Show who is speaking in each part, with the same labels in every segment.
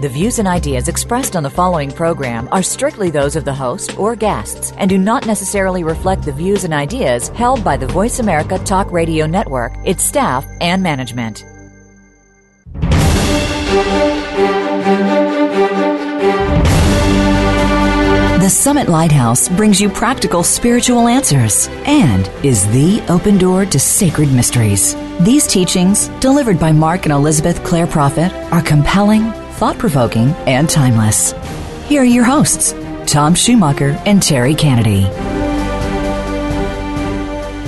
Speaker 1: The views and ideas expressed on the following program are strictly those of the host or guests and do not necessarily reflect the views and ideas held by the Voice America Talk Radio Network, its staff, and management. The Summit Lighthouse brings you practical spiritual answers and is the open door to sacred mysteries. These teachings, delivered by Mark and Elizabeth Clare Prophet, are compelling, thought provoking, and timeless. Here are your hosts, Tom Schumacher and Terry Kennedy.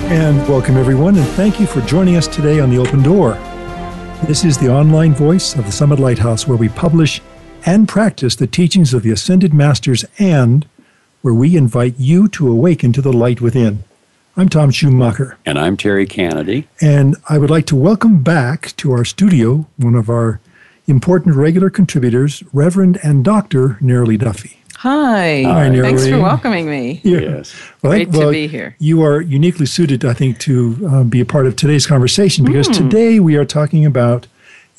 Speaker 2: And welcome, everyone, and thank you for joining us today on The Open Door. This is the online voice of the Summit Lighthouse where we publish and practice the teachings of the Ascended Masters and where we invite you to awaken to the light within. I'm Tom Schumacher.
Speaker 3: And I'm Terry Kennedy.
Speaker 2: And I would like to welcome back to our studio one of our important regular contributors, Reverend and Dr. Neroli Duffy.
Speaker 4: Hi.
Speaker 2: Hi, Neroli.
Speaker 4: Thanks for welcoming me.
Speaker 2: Yeah.
Speaker 3: Yes.
Speaker 2: Well,
Speaker 4: Great
Speaker 2: well,
Speaker 4: to be here.
Speaker 2: You are uniquely suited, I think, to uh, be a part of today's conversation because
Speaker 4: Hmm.
Speaker 2: today we are talking about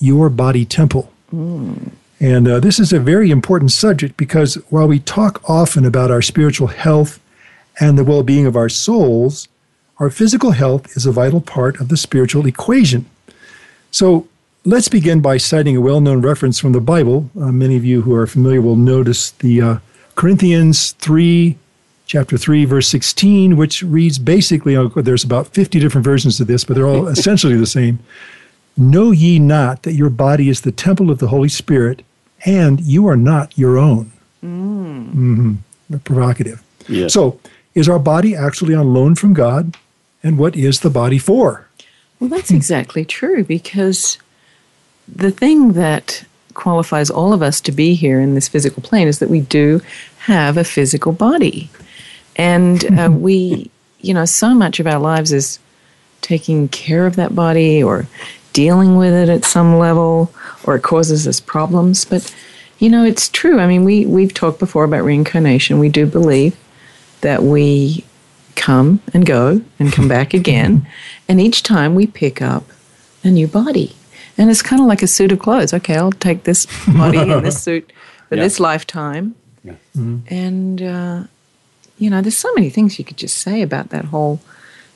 Speaker 2: your body temple.
Speaker 4: Hmm.
Speaker 2: And uh, this is a very important subject because while we talk often about our spiritual health and the well being of our souls, our physical health is a vital part of the spiritual equation. So let's begin by citing a well known reference from the Bible. Uh, many of you who are familiar will notice the uh, Corinthians 3, chapter 3, verse 16, which reads basically, uh, there's about 50 different versions of this, but they're all essentially the same. Know ye not that your body is the temple of the Holy Spirit, and you are not your own? Mm-hmm. Provocative.
Speaker 3: Yes.
Speaker 2: So, is our body actually on loan from God? And what is the body for?
Speaker 4: Well, that's exactly true because the thing that qualifies all of us to be here in this physical plane is that we do have a physical body. And uh, we, you know, so much of our lives is taking care of that body or dealing with it at some level or it causes us problems. But, you know, it's true. I mean, we, we've talked before about reincarnation. We do believe that we come and go and come back again. And each time we pick up a new body. And it's kind of like a suit of clothes. Okay, I'll take this body and this suit for
Speaker 3: Yeah.
Speaker 4: this lifetime.
Speaker 3: Yeah.
Speaker 4: And, uh, you know, there's so many things you could just say about that whole,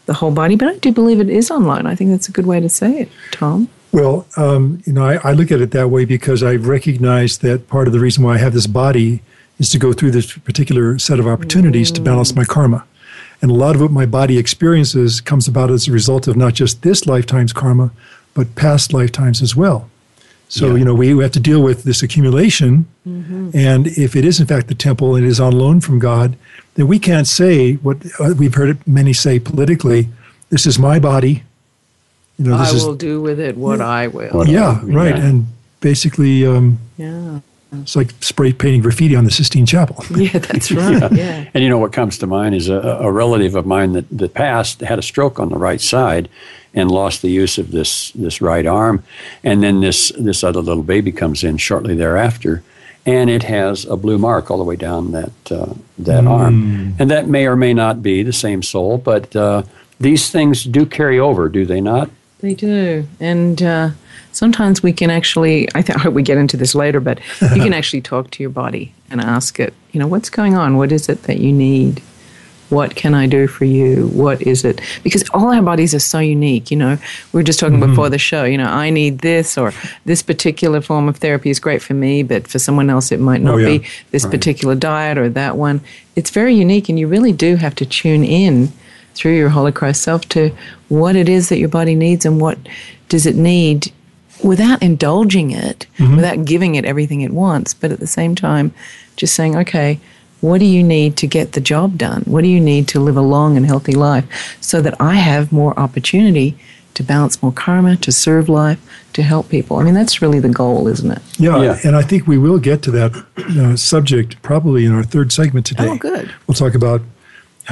Speaker 4: the whole body. But I do believe it is online. I think that's a good way to say it, Tom.
Speaker 2: Well, um, you know, I, I look at it that way because I recognize that part of the reason why I have this body is to go through this particular set of opportunities to balance my karma. And a lot of what my body experiences comes about as a result of not just this lifetime's karma, but past lifetimes as well. So,
Speaker 3: Yeah.
Speaker 2: you know, we have to deal with this accumulation. And if it is, in fact, the temple and it is on loan from God, then we can't say what uh, we've heard it many say politically this is my body. You know, this
Speaker 4: I
Speaker 2: is
Speaker 4: will do with it what I will.
Speaker 3: What-
Speaker 2: yeah, right.
Speaker 3: Yeah.
Speaker 2: And basically, um,
Speaker 4: Yeah.
Speaker 2: it's like spray painting graffiti on the Sistine Chapel.
Speaker 4: Yeah, that's right. yeah.
Speaker 3: And you know what comes to mind is a, a relative of mine that, that passed had a stroke on the right side and lost the use of this this right arm, and then this this other little baby comes in shortly thereafter, and it has a blue mark all the way down that uh, that arm, and that may or may not be the same soul, but uh, these things do carry over, do they not?
Speaker 4: They do. And uh, sometimes we can actually, I, th- I hope we get into this later, but you can actually talk to your body and ask it, you know, what's going on? What is it that you need? What can I do for you? What is it? Because all our bodies are so unique. You know, we were just talking mm-hmm. before the show, you know, I need this or this particular form of therapy is great for me, but for someone else it might not
Speaker 2: Oh, yeah.
Speaker 4: be this particular diet or that one. It's very unique, and you really do have to tune in through your Holy Christ self to what it is that your body needs and what does it need without indulging it, mm-hmm. without giving it everything it wants, but at the same time, just saying, okay, what do you need to get the job done? What do you need to live a long and healthy life so that I have more opportunity to balance more karma, to serve life, to help people? I mean, that's really the goal, isn't it?
Speaker 2: Yeah,
Speaker 3: Yeah.
Speaker 2: and I think we will get to that uh, subject probably in our third segment today.
Speaker 4: Oh, good.
Speaker 2: We'll talk about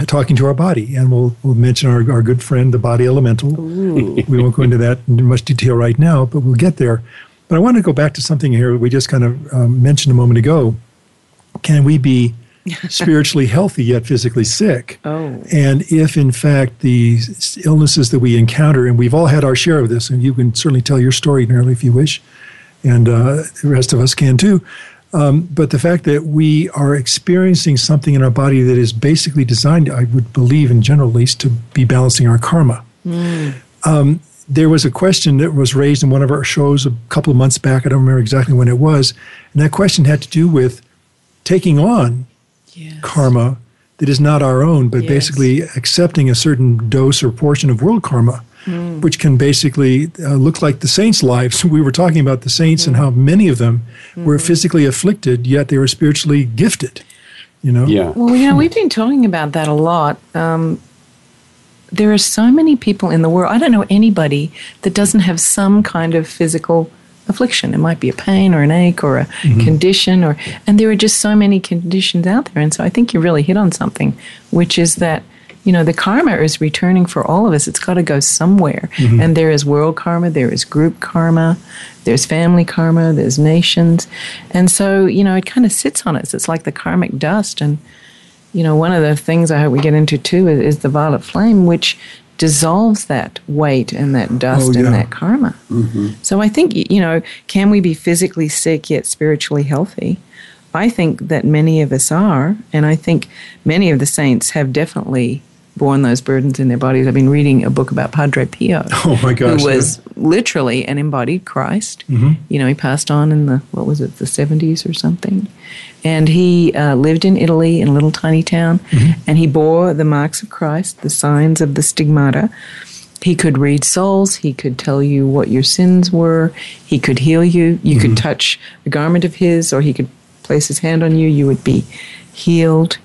Speaker 2: talking to our body. And we'll, we'll mention our, our good friend, the body elemental. we won't go into that in much detail right now, but we'll get there. But I want to go back to something here we just kind of um, mentioned a moment ago. Can we be spiritually healthy yet physically sick?
Speaker 4: Oh.
Speaker 2: And if, in fact, the illnesses that we encounter, and we've all had our share of this, and you can certainly tell your story, Neroli, if you wish, and uh, the rest of us can too. Um, but the fact that we are experiencing something in our body that is basically designed, I would believe, in general at least, to be balancing our karma. Mm. Um, there was a question that was raised in one of our shows a couple of months back. I don't remember exactly when it was. And that question had to do with taking on yes. karma that is not our own, but yes. basically accepting a certain dose or portion of world karma, mm. which can basically uh, look like the saints' lives. We were talking about the saints mm. and how many of them mm. were physically afflicted, yet they were spiritually gifted. You know?
Speaker 3: Yeah.
Speaker 4: Well, you know, we've been talking about that a lot. Um, there are so many people in the world. I don't know anybody that doesn't have some kind of physical affliction. It might be a pain or an ache or a mm-hmm. condition or and there are just so many conditions out there. And so I think you really hit on something, which is that you know the karma is returning for all of us. It's got to go somewhere. Mm-hmm. And there is world karma, there is group karma, there's family karma, there's nations. And so, you know, it kind of sits on us. It's like the karmic dust and you know, one of the things I hope we get into too is, is the violet flame, which dissolves that weight and that dust oh, yeah. and that karma. Mm-hmm. So I think, you know, can we be physically sick yet spiritually healthy? I think that many of us are, and I think many of the saints have definitely borne those burdens in their bodies. I've been reading a book about Padre Pio.
Speaker 2: Oh my gosh.
Speaker 4: Who was yeah. literally an embodied Christ. Mm-hmm. You know, he passed on in the, what was it, the 70s or something. And he uh, lived in Italy in a little tiny town, mm-hmm. and he bore the marks of Christ, the signs of the stigmata. He could read souls. He could tell you what your sins were. He could heal you. You mm-hmm. could touch a garment of his, or he could place his hand on you. You would be healed.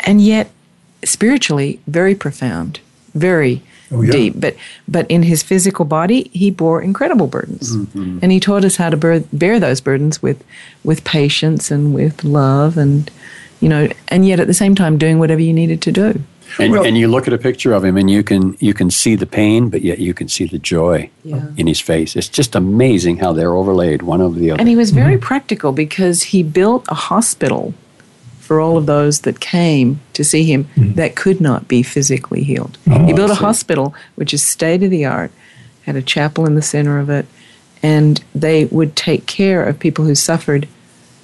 Speaker 4: And yet, spiritually very profound, very oh, yeah. deep. But but in his physical body, he bore incredible burdens, mm-hmm. and he taught us how to bear, bear those burdens with with patience and with love, and you know, and yet at the same time doing whatever you needed to do.
Speaker 3: And, well, and, you look at a picture of him, and you can you can see the pain, but yet you can see the joy yeah. in his face. It's just amazing how they're overlaid one over the other.
Speaker 4: And he was very mm-hmm. practical because he built a hospital for all of those that came to see him mm. that could not be physically healed. Oh, he built a hospital which is state of the art, had a chapel in the center of it, and they would take care of people who suffered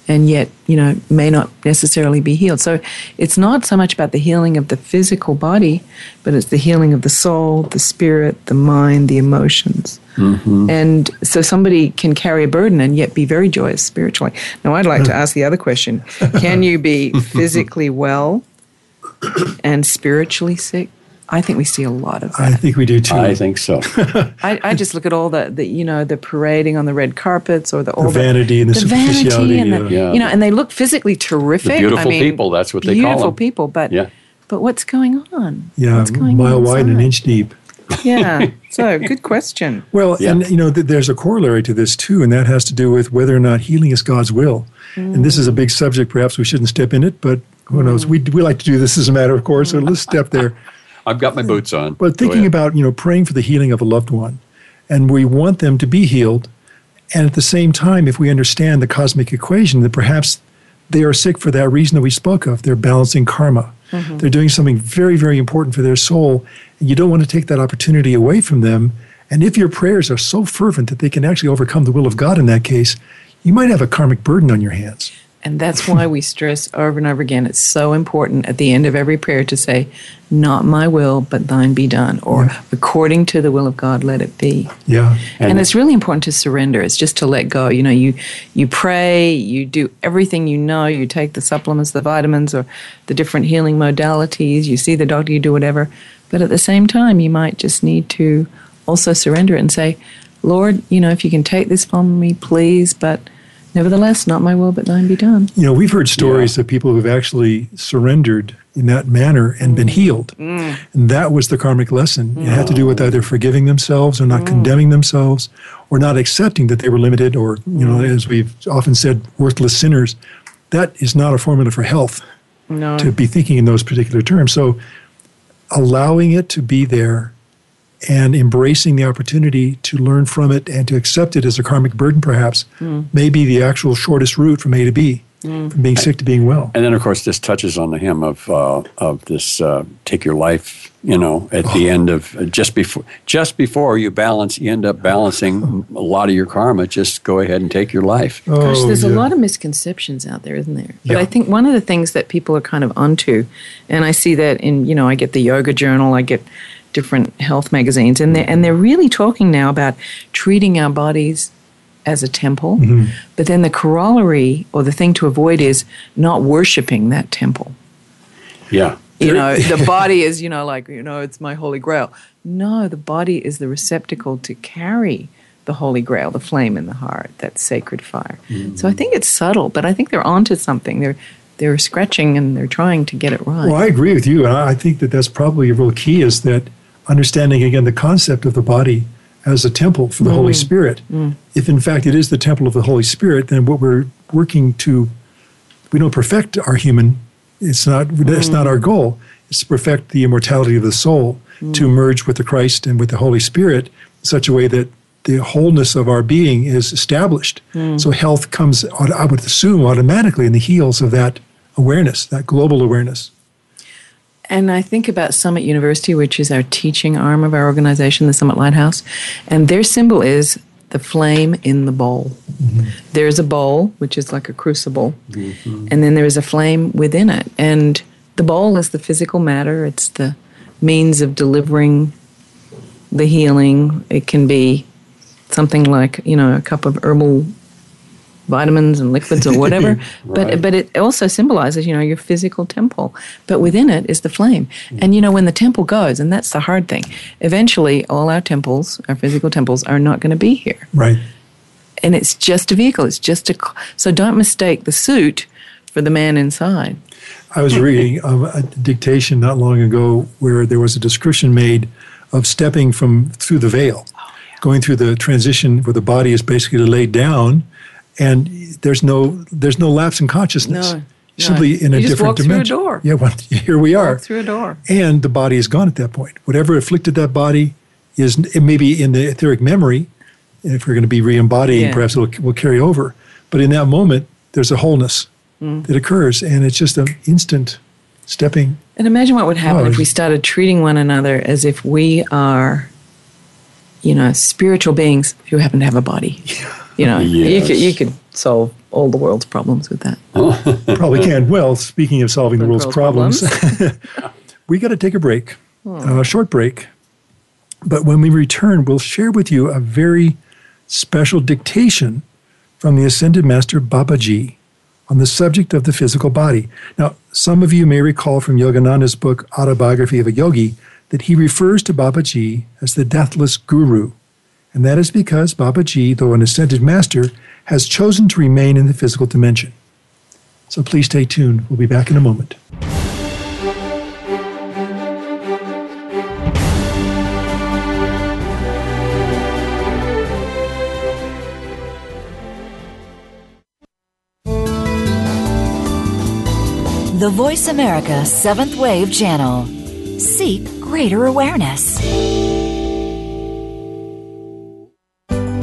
Speaker 4: and yet, you know, may not necessarily be healed. So it's not so much about the healing of the physical body, but it's the healing of the soul, the spirit, the mind, the emotions. Mm-hmm. And so somebody can carry a burden and yet be very joyous spiritually. Now, I'd like to ask the other question Can you be physically well and spiritually sick? I think we see a lot of that.
Speaker 2: I think we do too.
Speaker 3: I think so.
Speaker 4: I, I, just look at all the, the, you know, the parading on the red carpets or the, all
Speaker 2: the vanity and the, the vanity
Speaker 4: and the, yeah. you know, and they look physically terrific.
Speaker 3: The beautiful I mean, people, that's what they call them.
Speaker 4: Beautiful people, but
Speaker 3: yeah.
Speaker 4: but what's going on?
Speaker 2: Yeah,
Speaker 4: what's
Speaker 2: going mile wide and an inch deep.
Speaker 4: yeah. So, good question.
Speaker 2: Well, yeah. and you know, th- there's a corollary to this too, and that has to do with whether or not healing is God's will. Mm. And this is a big subject. Perhaps we shouldn't step in it, but who knows? Mm. We we like to do this as a matter of course. So let's step there.
Speaker 3: I've got my boots on.
Speaker 2: But thinking about, you know, praying for the healing of a loved one, and we want them to be healed. And at the same time, if we understand the cosmic equation, that perhaps they are sick for that reason that we spoke of. They're balancing karma. Mm-hmm. They're doing something very, very important for their soul. And you don't want to take that opportunity away from them. And if your prayers are so fervent that they can actually overcome the will of God in that case, you might have a karmic burden on your hands.
Speaker 4: And that's why we stress over and over again it's so important at the end of every prayer to say, Not my will, but thine be done, or yeah. according to the will of God, let it be.
Speaker 2: Yeah.
Speaker 4: And, and, it's really important to surrender. It's just to let go. You know, you you pray, you do everything you know, you take the supplements, the vitamins, or the different healing modalities, you see the doctor, you do whatever. But at the same time, you might just need to also surrender and say, Lord, you know, if you can take this from me, please, but Nevertheless, not my will, but thine be done.
Speaker 2: You know, we've heard stories yeah. of people who've actually surrendered in that manner and mm. been healed. Mm. And that was the karmic lesson. Mm. It had to do with either forgiving themselves or not mm. condemning themselves or not accepting that they were limited or, you know, mm. as we've often said, worthless sinners. That is not a formula for health.
Speaker 4: No.
Speaker 2: to be thinking in those particular terms. So allowing it to be there and embracing the opportunity to learn from it and to accept it as a karmic burden, perhaps, may be the actual shortest route from A to B, from being sick to being well.
Speaker 3: And then, of course, this touches on the hymn of uh, of this uh, "Take Your Life." You know, at the end of uh, just before just before you balance, you end up balancing a lot of your karma. Just go ahead and take your life.
Speaker 4: Gosh,
Speaker 2: Oh,
Speaker 4: there's a lot of misconceptions out there, isn't there? But
Speaker 2: Yeah.
Speaker 4: I think one of the things that people are kind of onto, and I see that in, you know, I get the yoga journal, I get different health magazines, and they're, and they're really talking now about treating our bodies as a temple.
Speaker 2: Mm-hmm.
Speaker 4: But then the corollary or the thing to avoid is not worshiping that temple.
Speaker 3: Yeah,
Speaker 4: You know, the body is, you know, like, you know, it's my holy grail. No, the body is the receptacle to carry the holy grail, the flame in the heart, that sacred fire. So I think it's subtle, but I think they're onto something. They're they're scratching and they're trying to get it right.
Speaker 2: Well, I agree with you, and I I think that that's probably a real key is that understanding again the concept of the body as a temple for the Holy mm. Spirit. Mm. If in fact it is the temple of the Holy Spirit, then what we're working to, we don't perfect our human. It's not. That's mm. not our goal. It's to perfect the immortality of the soul, to merge with the Christ and with the Holy Spirit in such a way that the wholeness of our being is established. So health comes, I would assume, automatically in the heels of that awareness, that global awareness.
Speaker 4: And I think about Summit University, which is our teaching arm of our organization, the Summit Lighthouse, and their symbol is the flame in the bowl. Mm-hmm. There's a bowl, which is like a crucible, mm-hmm. and then there is a flame within it. And the bowl is the physical matter, it's the means of delivering the healing. It can be something like, you know, a cup of herbal vitamins and liquids or whatever. But
Speaker 3: Right.
Speaker 4: but it also symbolizes, you know, your physical temple. But within it is the flame. And you know, when the temple goes, and that's the hard thing, eventually all our temples, our physical temples, are not going to be here.
Speaker 2: Right.
Speaker 4: And it's just a vehicle. It's just a so don't mistake the suit for the man inside.
Speaker 2: I was reading a dictation not long ago where there was a description made of stepping from through the veil, oh, going through the transition where the body is basically laid down, and there's no there's no lapse in consciousness.
Speaker 4: No, no.
Speaker 2: Simply in a
Speaker 4: You just
Speaker 2: different
Speaker 4: walk through a
Speaker 2: dimension.
Speaker 4: door.
Speaker 2: Yeah, well, here we are.
Speaker 4: Walk through a door.
Speaker 2: and the body is gone at that point. Whatever afflicted that body is it may be in the etheric memory. and If we're going to be re-embodying,
Speaker 4: Yeah.
Speaker 2: perhaps it will, carry over. But in that moment, there's a wholeness
Speaker 4: Mm.
Speaker 2: that occurs, and it's just an instant stepping.
Speaker 4: And imagine what would happen
Speaker 2: Oh,
Speaker 4: if we started treating one another as if we are, you know, spiritual beings who happen to have a body. You know, you could you could solve all the world's problems with that.
Speaker 2: Probably can. Well, speaking of solving the
Speaker 4: The
Speaker 2: world's
Speaker 4: world's
Speaker 2: problems, we got to take a break, hmm. a short break. But when we return, we'll share with you a very special dictation from the Ascended Master Babaji on the subject of the physical body. Now, some of you may recall from Yogananda's book, Autobiography of a Yogi, that he refers to Babaji as the deathless guru. And that is because Babaji, though an ascended master, has chosen to remain in the physical dimension. So please stay tuned. We'll be back in a moment.
Speaker 1: The Voice America Seventh Wave Channel. Seek greater awareness.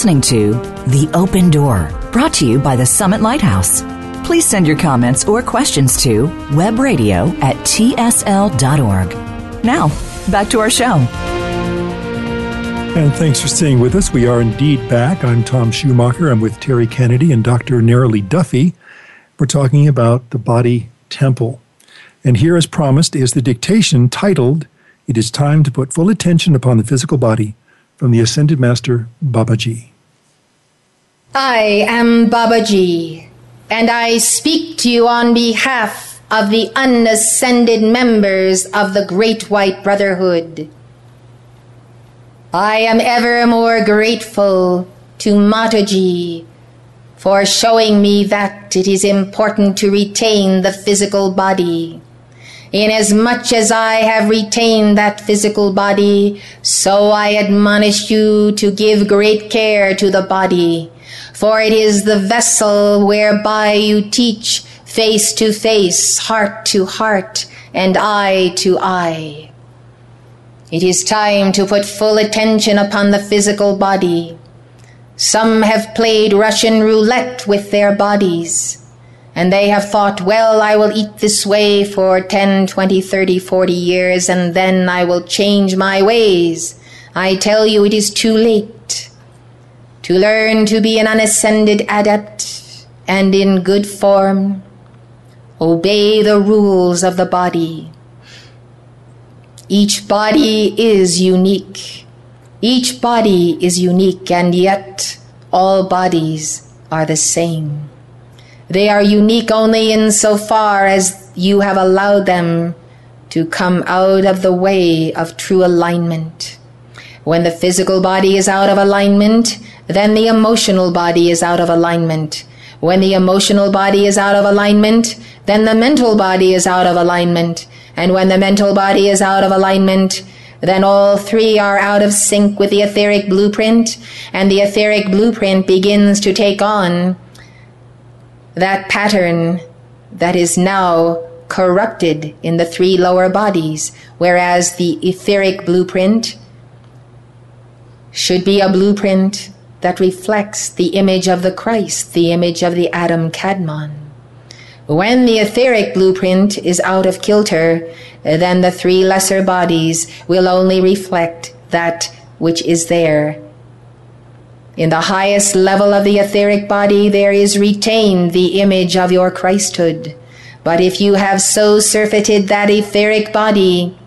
Speaker 1: Listening to The Open Door, brought to you by the Summit Lighthouse. Please send your comments or questions to webradio at tsl.org. Now, back to our show.
Speaker 2: And thanks for staying with us. We are indeed back. I'm Tom Schumacher. I'm with Terry Kennedy and Dr. Neroli Duffy. We're talking about the body temple. And here, as promised, is the dictation titled, It is Time to Put Full Attention Upon the Physical Body from the Ascended Master Babaji.
Speaker 5: I am Babaji, and I speak to you on behalf of the unascended members of the Great White Brotherhood. I am ever more grateful to Mataji for showing me that it is important to retain the physical body. Inasmuch as I have retained that physical body, so I admonish you to give great care to the body, for it is the vessel whereby you teach face to face, heart to heart, and eye to eye. It is time to put full attention upon the physical body. Some have played Russian roulette with their bodies, and they have thought, well, I will eat this way for 10, 20, 30, 40 years, and then I will change my ways. I tell you, it is too late. To learn to be an unascended adept and in good form, obey the rules of the body. Each body is unique. Each body is unique, and yet all bodies are the same. They are unique only in so far as you have allowed them to come out of the way of true alignment. When the physical body is out of alignment, then the emotional body is out of alignment. When the emotional body is out of alignment, then the mental body is out of alignment. And when the mental body is out of alignment, then all three are out of sync with the etheric blueprint, and the etheric blueprint begins to take on that pattern that is now corrupted in the three lower bodies, whereas the etheric blueprint should be a blueprint that reflects the image of the Christ, the image of the Adam Kadmon. When the etheric blueprint is out of kilter, then the three lesser bodies will only reflect that which is there. In the highest level of the etheric body, there is retained the image of your Christhood. But if you have so surfeited that etheric body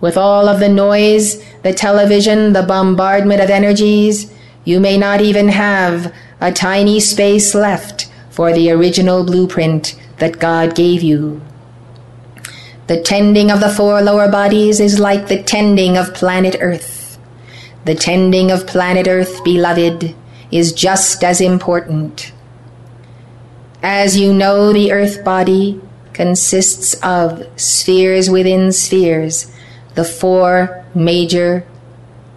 Speaker 5: with all of the noise, the television, the bombardment of energies, you may not even have a tiny space left for the original blueprint that God gave you. The tending of the four lower bodies is like the tending of planet Earth. The tending of planet Earth, beloved, is just as important. As you know, the Earth body consists of spheres within spheres, the four major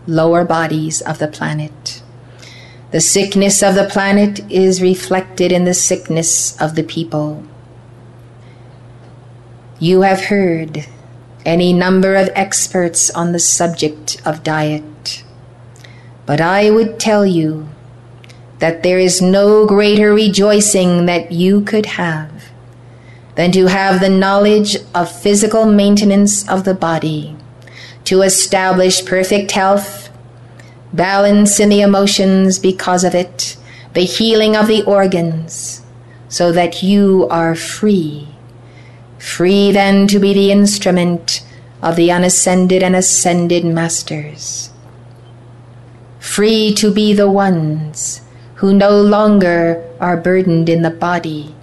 Speaker 5: lower bodies of the planet. The sickness of the planet is reflected in the sickness of the people. You have heard any number of experts on the subject of diet. But I would tell you that there is no greater rejoicing that you could have than to have the knowledge of physical maintenance of the body, to establish perfect health, balance in the emotions because of it, the healing of the organs, so that you are free. Free then to be the instrument of the unascended and ascended masters, free to be the ones who no longer are burdened in the body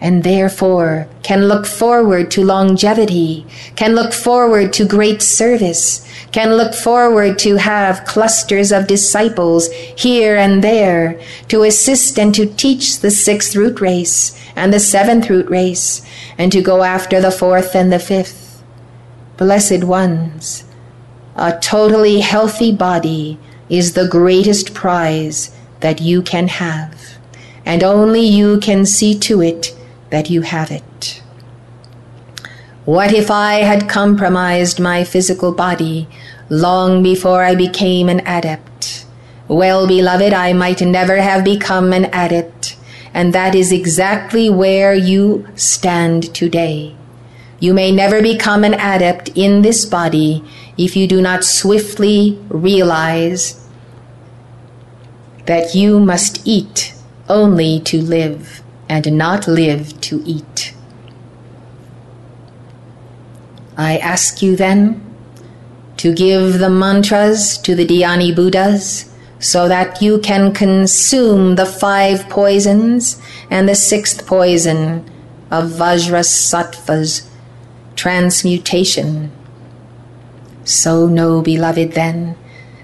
Speaker 5: and therefore can look forward to longevity, can look forward to great service, can look forward to have clusters of disciples here and there to assist and to teach the sixth root race and the seventh root race and to go after the fourth and the fifth. Blessed ones, a totally healthy body is the greatest prize that you can have, and only you can see to it that you have it. What if I had compromised my physical body long before I became an adept? Well, beloved, I might never have become an adept, and that is exactly where you stand today. You may never become an adept in this body if you do not swiftly realize that you must eat only to live and not live to eat. I ask you then to give the mantras to the Dhyani Buddhas so that you can consume the five poisons and the sixth poison of Vajrasattva's transmutation. So know, beloved, then,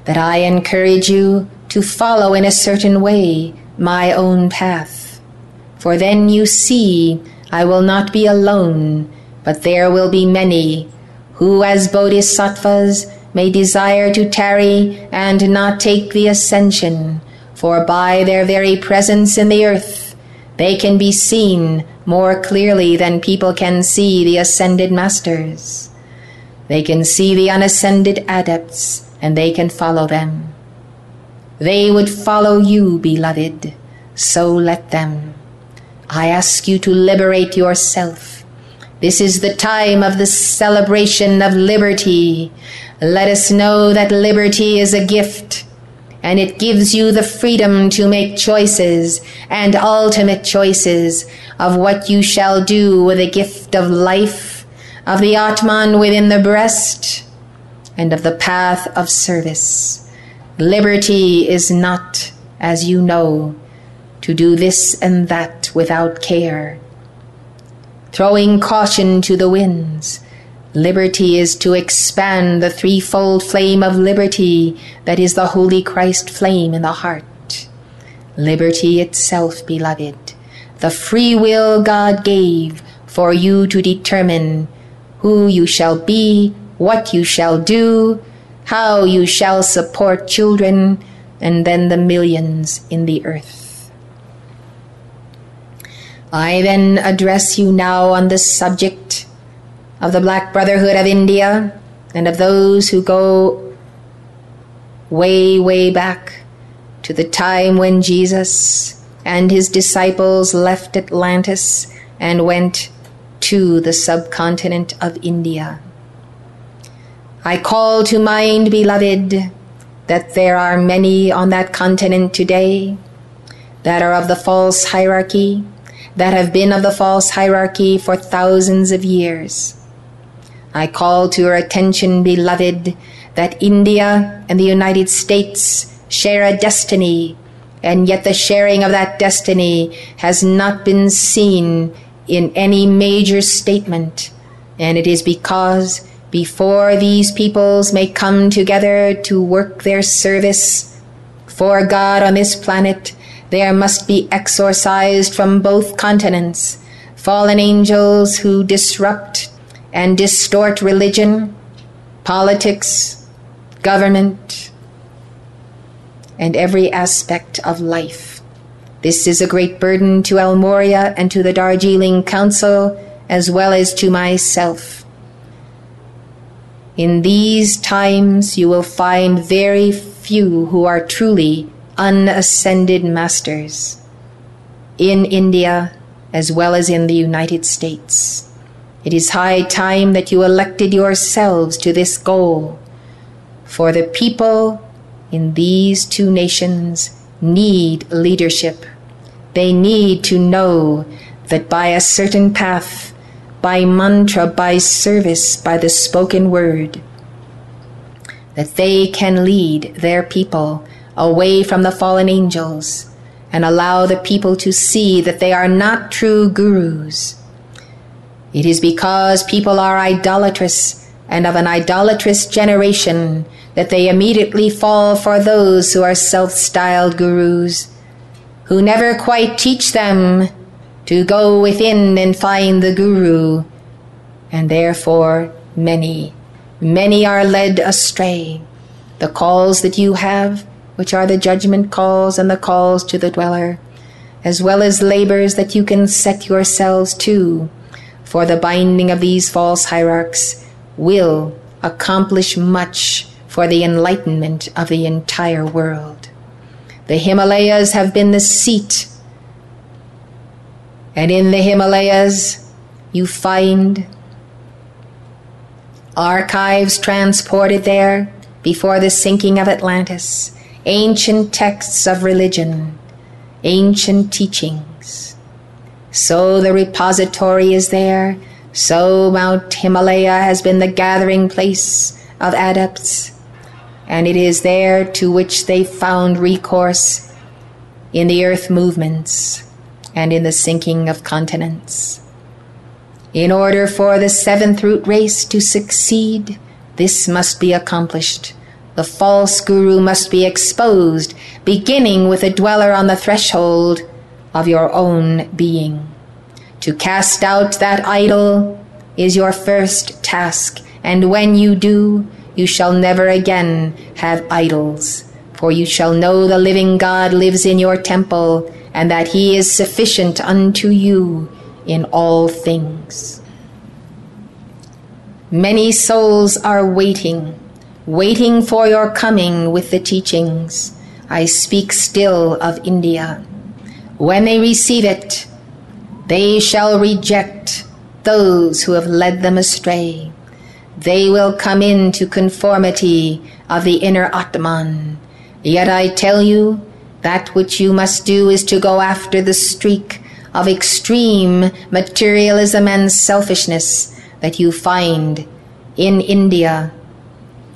Speaker 5: that I encourage you to follow in a certain way my own path. For then you see I will not be alone, but there will be many who, as bodhisattvas, may desire to tarry and not take the ascension, for by their very presence in the earth, they can be seen more clearly than people can see the ascended masters. They can see the unascended adepts, and they can follow them. They would follow you, beloved, so let them. I ask you to liberate yourself. This is the time of the celebration of liberty. Let us know that liberty is a gift, and it gives you the freedom to make choices and ultimate choices of what you shall do with the gift of life, of the Atman within the breast, and of the path of service. Liberty is not, as you know, to do this and that without care. Throwing caution to the winds, liberty is to expand the threefold flame of liberty that is the Holy Christ flame in the heart. Liberty itself, beloved, the free will God gave for you to determine who you shall be, what you shall do, how you shall support children, and then the millions in the earth. I then address you now on the subject of the Black Brotherhood of India and of those who go way, way back to the time when Jesus and his disciples left Atlantis and went to the subcontinent of India. I call to mind, beloved, that there are many on that continent today that are of the false hierarchy, that have been of the false hierarchy for thousands of years. I call to your attention, beloved, that India and the United States share a destiny, and yet the sharing of that destiny has not been seen in any major statement, and it is because before these peoples may come together to work their service for God on this planet, there must be exorcised from both continents fallen angels who disrupt and distort religion, politics, government, and every aspect of life. This is a great burden to El Morya and to the Darjeeling Council, as well as to myself. In these times you will find very few who are truly unascended masters in India as well as in the United States. It is high time that you elected yourselves to this goal, for the people in these two nations need leadership. They need to know that by a certain path by mantra, by service, by the spoken word, that they can lead their people away from the fallen angels and allow the people to see that they are not true gurus. It is because people are idolatrous and of an idolatrous generation that they immediately fall for those who are self styled gurus, who never quite teach them to go within and find the Guru, and therefore many, many are led astray. The calls that you have, which are the judgment calls and the calls to the dweller, as well as labors that you can set yourselves to, for the binding of these false hierarchs will accomplish much for the enlightenment of the entire world. The Himalayas have been the seat. And in the Himalayas, you find archives transported there before the sinking of Atlantis, ancient texts of religion, ancient teachings. So the repository is there, so Mount Himalaya has been the gathering place of adepts, and it is there to which they found recourse in the earth movements and in the sinking of continents. In order for the seventh root race to succeed, this must be accomplished. The false guru must be exposed, beginning with a dweller on the threshold of your own being. To cast out that idol is your first task, and when you do, you shall never again have idols. For you shall know the living God lives in your temple, and that he is sufficient unto you in all things. Many souls are waiting, waiting for your coming with the teachings. I speak still of India. When they receive it, they shall reject those who have led them astray. They will come into conformity of the inner Atman. Yet I tell you, that which you must do is to go after the streak of extreme materialism and selfishness that you find in India,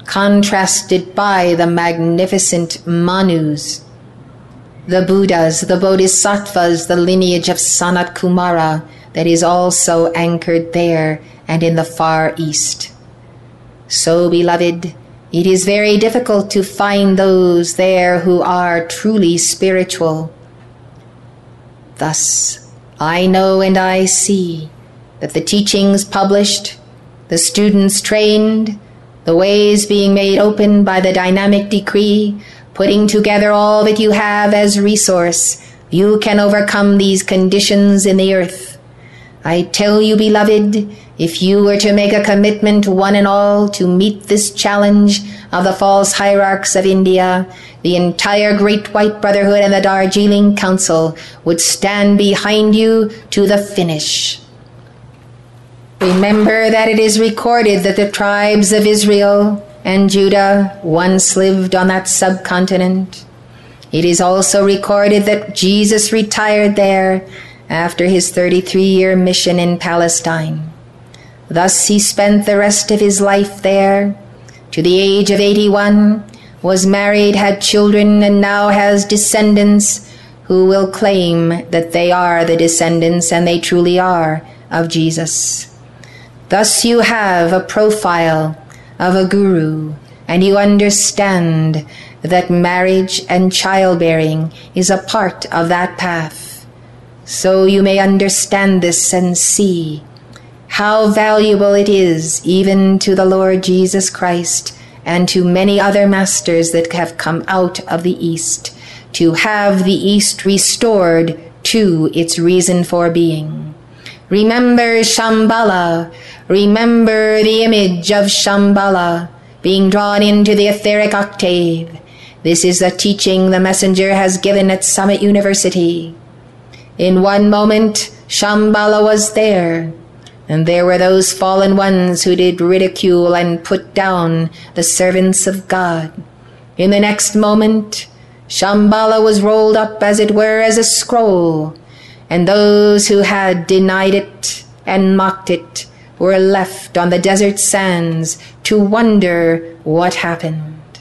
Speaker 5: contrasted by the magnificent Manus the Buddhas, the Bodhisattvas, the lineage of Sanat Kumara that is also anchored there and in the far east. So, beloved, it is very difficult to find those there who are truly spiritual. Thus, I know and I see that the teachings published, the students trained, the ways being made open by the dynamic decree putting together all that you have as resource, you can overcome these conditions in the earth. I tell you, beloved, if you were to make a commitment one and all to meet this challenge of the false hierarchs of India, the entire Great White Brotherhood and the Darjeeling Council would stand behind you to the finish. Remember that it is recorded that the tribes of Israel and Judah once lived on that subcontinent. It is also recorded that Jesus retired there after his 33 year mission in Palestine. Thus he spent the rest of his life there to the age of 81, was married, had children, and now has descendants who will claim that they are the descendants, and they truly are, of Jesus. Thus you have a profile of a guru and you understand that marriage and childbearing is a part of that path. So you may understand this and see how valuable it is even to the Lord Jesus Christ and to many other masters that have come out of the East to have the East restored to its reason for being. Remember Shambhala, Remember the image of Shambhala being drawn into the etheric octave. This is the teaching the messenger has given at Summit University. In one moment, Shambhala was there, and there were those fallen ones who did ridicule and put down the servants of God. In the next moment, Shambhala was rolled up as it were as a scroll, and those who had denied it and mocked it were left on the desert sands to wonder what happened.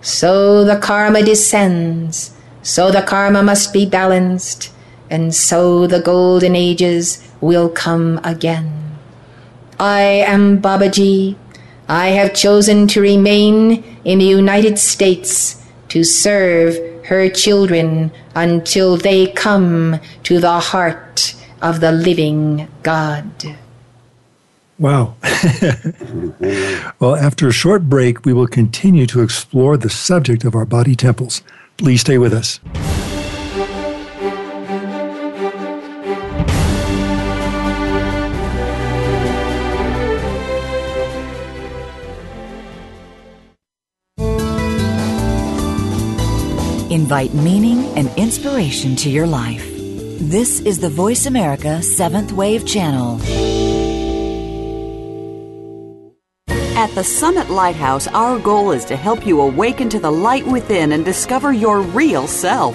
Speaker 5: So the karma descends, so the karma must be balanced, and so the golden ages will come again. I am Babaji. I have chosen to remain in the United States to serve her children until they come to the heart of the living God.
Speaker 2: Wow. well, after a short break, we will continue to explore the subject of our body temples. Please stay with us.
Speaker 1: Invite meaning and inspiration to your life. This is the Voice America Seventh Wave Channel.
Speaker 6: At the Summit Lighthouse, our goal is to help you awaken to the light within and discover your real self.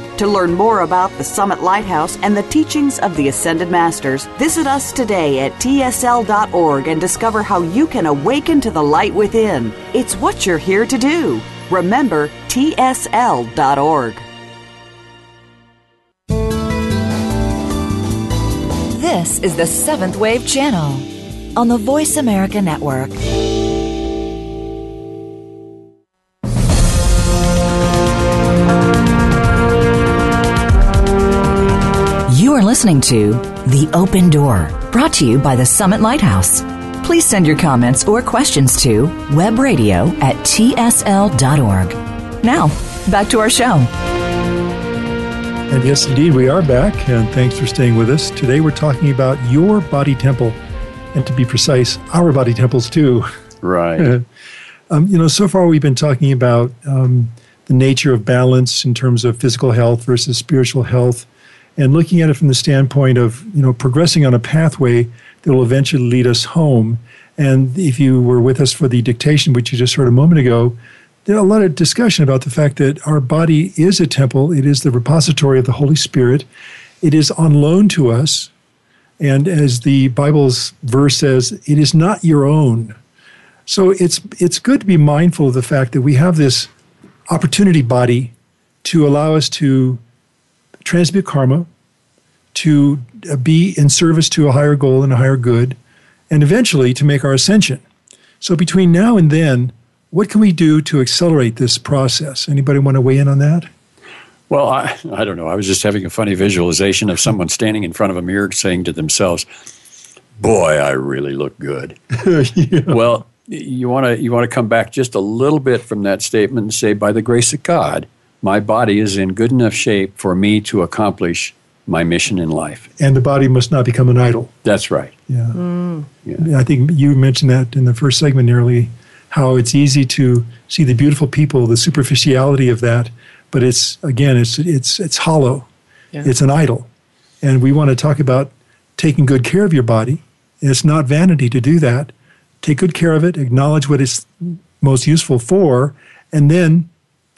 Speaker 6: To learn more about the Summit Lighthouse and the teachings of the Ascended Masters, visit us today at tsl.org and discover how you can awaken to the light within. It's what you're here to do. Remember, tsl.org.
Speaker 1: This is the Seventh Wave Channel on the Voice America Network. Listening to The Open Door, brought to you by the Summit Lighthouse. Please send your comments or questions to webradio at tsl.org. Now, back to our show.
Speaker 2: And yes, indeed, we are back, and thanks for staying with us. Today we're talking about your body temple, and to be precise, our body temples too.
Speaker 3: Right.
Speaker 2: um, you know, so far we've been talking about um, the nature of balance in terms of physical health versus spiritual health, and looking at it from the standpoint of you know progressing on a pathway that will eventually lead us home. And if you were with us for the dictation, which you just heard a moment ago, there a lot of discussion about the fact that our body is a temple. It is the repository of the Holy Spirit. It is on loan to us. And as the Bible's verse says, it is not your own. So it's it's good to be mindful of the fact that we have this opportunity body to allow us to transmute karma, to uh, be in service to a higher goal and a higher good, and eventually to make our ascension. So between now and then, what can we do to accelerate this process? Anybody want to weigh in on that?
Speaker 3: Well, I, I don't know. I was just having a funny visualization of someone standing in front of a mirror saying to themselves, "Boy, I really look good." yeah. Well, you want to you want to come back just a little bit from that statement and say, "By the grace of God, my body is in good enough shape for me to accomplish my mission in life."
Speaker 2: And the body must not become an idol.
Speaker 3: That's right.
Speaker 2: Yeah. Mm. yeah. I think you mentioned that in the first segment Neroli how it's easy to see the beautiful people, the superficiality of that, but it's again, it's it's it's hollow. Yeah. It's an idol, and we want to talk about taking good care of your body. It's not vanity to do that. Take good care of it. Acknowledge what it's most useful for, and then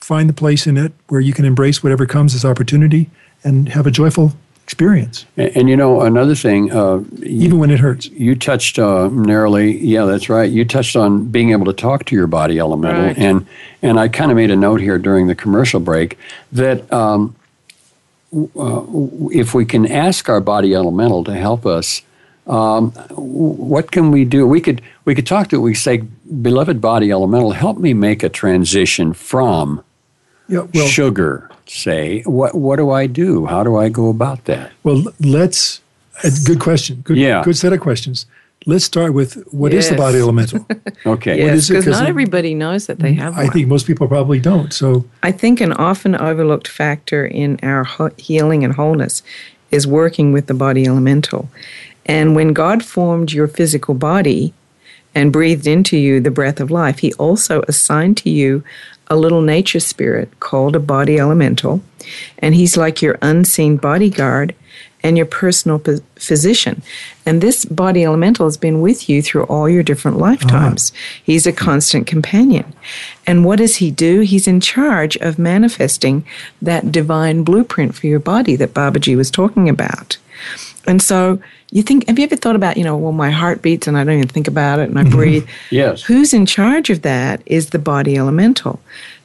Speaker 2: find the place in it where you can embrace whatever comes as opportunity and have a joyful experience.
Speaker 3: And, and, you know, another thing, uh,
Speaker 2: even when it hurts,
Speaker 3: you touched uh, Neroli. Yeah, that's right. You touched on being able to talk to your body elemental, right. and and I kind of made a note here during the commercial break that. Um, uh, if we can ask our body elemental to help us, um, what can we do? We could we could talk to it. We say, "Beloved body elemental, help me make a transition from yeah, well, sugar say, what what do I do? How do I go about that?
Speaker 2: Well, let's. good question. Good, yeah. good set of questions. Let's start with what yes. is the body elemental?
Speaker 3: okay.
Speaker 4: Yes, because not everybody knows that they mm, have
Speaker 2: I
Speaker 4: one.
Speaker 2: think most people probably don't. So
Speaker 4: I think an often overlooked factor in our healing and wholeness is working with the body elemental. And when God formed your physical body and breathed into you the breath of life, He also assigned to you a little nature spirit called a body elemental, and he's like your unseen bodyguard and your personal physician. And this body elemental has been with you through all your different lifetimes. Uh-huh. He's a constant companion. And what does he do? He's in charge of manifesting that divine blueprint for your body that Babaji was talking about. And so you think, have you ever thought about, you know, well, my heart beats and I don't even think about it and I mm-hmm. breathe?
Speaker 3: Yes.
Speaker 4: Who's in charge of that is the body elemental.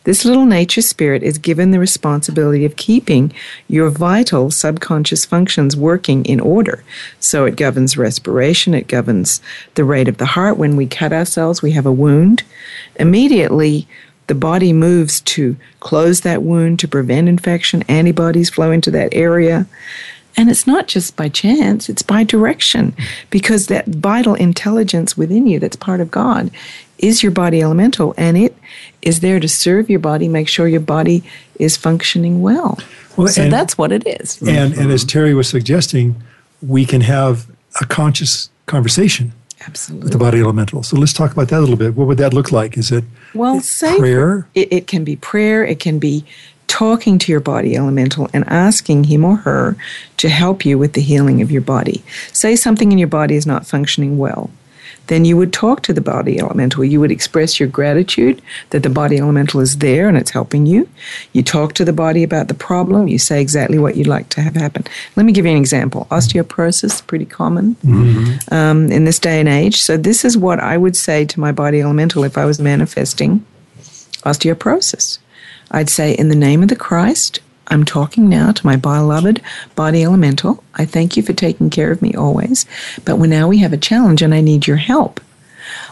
Speaker 4: This little nature spirit is given the responsibility of keeping your vital subconscious functions working in order. So it governs respiration, it governs the rate of the heart. When we cut ourselves, we have a wound. Immediately, the body moves to close that wound to prevent infection. Antibodies flow into that area. And it's not just by chance, it's by direction because that vital intelligence within you that's part of God is your body elemental and it is there to serve your body, make sure your body is functioning well.
Speaker 2: Well,
Speaker 4: so
Speaker 2: and-
Speaker 4: that's what it is.
Speaker 2: And, and as Terry was suggesting, we can have a conscious conversation with the body elemental. So let's talk about that a little bit. What would that look like? Is it
Speaker 4: Well, say
Speaker 2: prayer?
Speaker 4: It, it can be prayer. It can be talking to your body elemental and asking him or her to help you with the healing of your body. Say something in your body is not functioning well. Then you would talk to the body elemental. You would express your gratitude that the body elemental is there and it's helping you. You talk to the body about the problem. You say exactly what you'd like to have happen. Let me give you an example. Osteoporosis, pretty common um, in this day and age. So, this is what I would say to my body elemental if I was manifesting osteoporosis. I'd say, in the name of the Christ, I'm talking now to my beloved body elemental. I thank you for taking care of me always. But now we have a challenge and I need your help.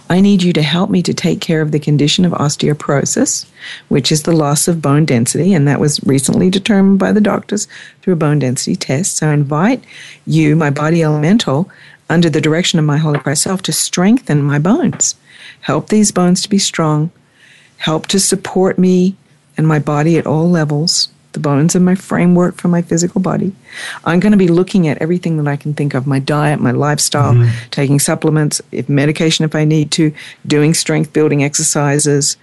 Speaker 4: I need you to help me to take care of the condition of osteoporosis, which is the loss of bone density, and that was recently determined by the doctors through a bone density test. So I invite you, my body elemental, under the direction of my Holy Christ self, to strengthen my bones. Help these bones to be strong. Help to support me and my body at all levels, the bones of my framework for my physical body. I'm going to be looking at everything that I can think of my diet, my lifestyle, mm-hmm. taking supplements, if medication if I need to, doing strength building exercises.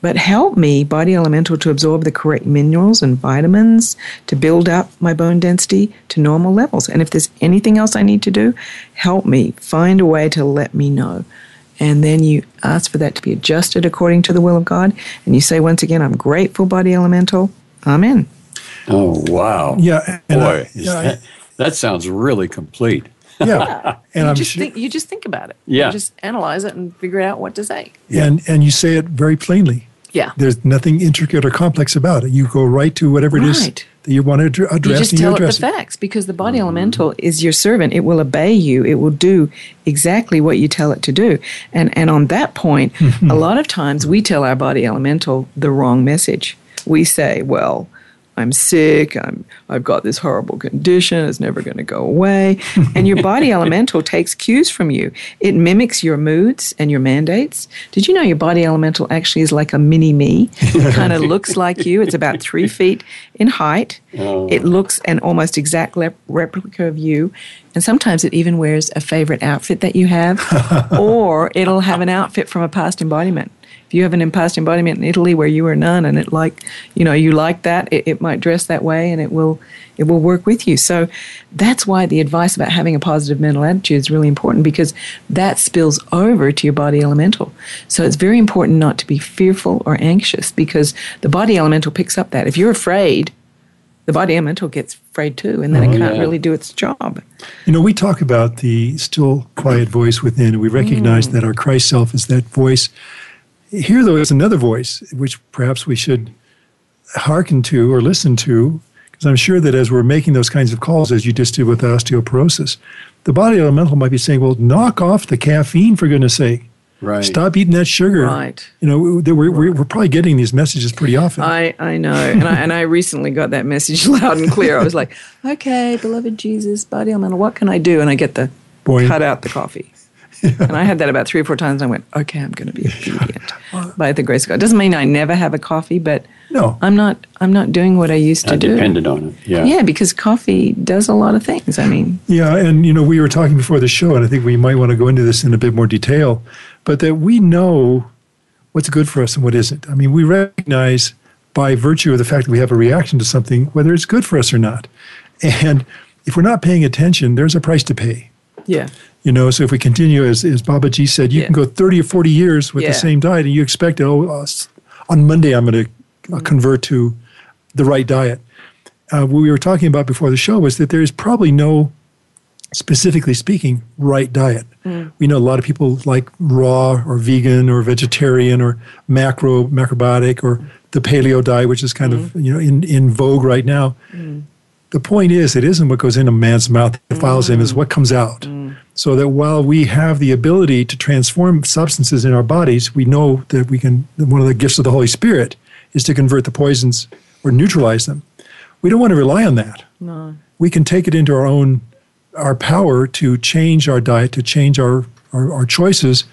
Speaker 4: But help me, body elemental, to absorb the correct minerals and vitamins to build up my bone density to normal levels. And if there's anything else I need to do, help me find a way to let me know. And then you ask for that to be adjusted according to the will of God. And you say, once again, I'm grateful, body elemental. Amen.
Speaker 3: Oh, wow.
Speaker 2: Yeah, and
Speaker 3: Boy,
Speaker 2: I-
Speaker 3: is
Speaker 2: yeah, I-
Speaker 3: that, that sounds really complete.
Speaker 2: yeah, and
Speaker 4: you
Speaker 2: I'm
Speaker 4: just
Speaker 2: sure,
Speaker 4: think you just think about it.
Speaker 3: Yeah.
Speaker 4: You just analyze it and figure out what to say.
Speaker 2: and and you say it very plainly.
Speaker 4: Yeah.
Speaker 2: There's nothing intricate or complex about it. You go right to whatever it is
Speaker 4: Right.
Speaker 2: that you want to addr-
Speaker 4: You
Speaker 2: address,
Speaker 4: just
Speaker 2: you
Speaker 4: tell it the facts because the body elemental is your servant. It will obey you. It will do exactly what you tell it to do. And and on that point, mm-hmm. a lot of times we tell our body elemental the wrong message. We say, "Well, I'm sick. I'm I've got this horrible condition. It's never going to go away." and your body elemental takes cues from you. It mimics your moods and your mandates. Did you know your body elemental actually is like a mini me? It kind of looks like you. It's about three feet in height. Oh. It looks an almost exact lep- replica of you. And sometimes it even wears a favorite outfit that you have, or it'll have an outfit from a past embodiment. If you have an past embodiment in Italy where you were nun, and it like, you know, you like that, it, it might dress that way, and it will, it will work with you. So that's why the advice about having a positive mental attitude is really important because that spills over to your body elemental. So it's very important not to be fearful or anxious because the body elemental picks up that. If you're afraid, the body elemental gets afraid too, and then
Speaker 3: Oh,
Speaker 4: it can't
Speaker 3: yeah.
Speaker 4: really do its job.
Speaker 2: You know, we talk about the still quiet voice within, and we recognize
Speaker 4: Mm.
Speaker 2: that our Christ self is that voice. Here, though, is another voice which perhaps we should hearken to or listen to, because I'm sure that as we're making those kinds of calls, as you just did with osteoporosis, the body elemental might be saying, well, knock off the caffeine, for goodness sake.
Speaker 3: Right.
Speaker 2: Stop eating that sugar.
Speaker 4: Right.
Speaker 2: You know, we- we're, we're, we're probably getting these messages pretty often.
Speaker 4: I, I know. And I, and I recently got that message loud and clear. I was like, okay, beloved Jesus, body elemental, what can I do? And I get the
Speaker 2: Boy.
Speaker 4: cut out the coffee. And I had that about three or four times. I went, okay, I'm going to be obedient by the grace of God. Doesn't mean I never have a coffee, but
Speaker 2: No.
Speaker 4: I'm not. I'm not doing what I used to
Speaker 3: I
Speaker 4: do.
Speaker 3: depended on it. Yeah.
Speaker 4: Yeah, because coffee does a lot of things. I mean,
Speaker 2: Yeah, and you know, we were talking before the show, and I think we might want to go into this in a bit more detail, but that we know what's good for us and what isn't. I mean, we recognize by virtue of the fact that we have a reaction to something whether it's good for us or not. And if we're not paying attention, there's a price to pay.
Speaker 4: yeah,
Speaker 2: You know, so if we continue, as, as Babaji said, you
Speaker 4: Yeah.
Speaker 2: can go 30 or 40 years with
Speaker 4: Yeah.
Speaker 2: the same diet and you expect, oh, uh, on Monday I'm going to uh, convert to the right diet. Uh, what we were talking about before the show was that there is probably no specifically speaking, right diet. We know a lot of people like raw or vegan or vegetarian or macro macrobiotic or the paleo diet, which is kind of you know in, in vogue right now. The point is, it isn't what goes in a man's mouth that defiles him; is what comes out. So that while we have the ability to transform substances in our bodies, we know that we can. One of the gifts of the Holy Spirit is to convert the poisons or neutralize them. We don't want to rely on that.
Speaker 4: No.
Speaker 2: We can take it into our own our power to change our diet, to change our, our, our choices,